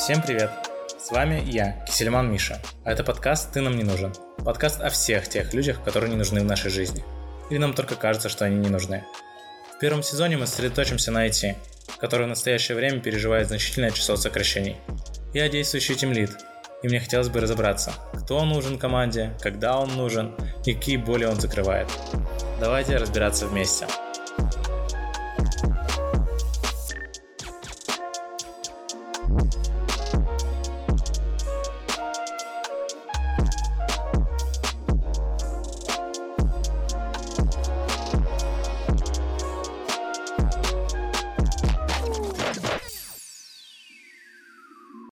Всем привет! С вами я, Кисельман Миша, а это подкаст «Ты нам не нужен». Подкаст о всех тех людях, которые не нужны в нашей жизни. Или нам только кажется, что они не нужны. В первом сезоне мы сосредоточимся на IT, который в настоящее время переживает значительное число сокращений. Я действующий тимлид, и мне хотелось бы разобраться, кто нужен команде, когда он нужен и какие боли он закрывает. Давайте разбираться вместе.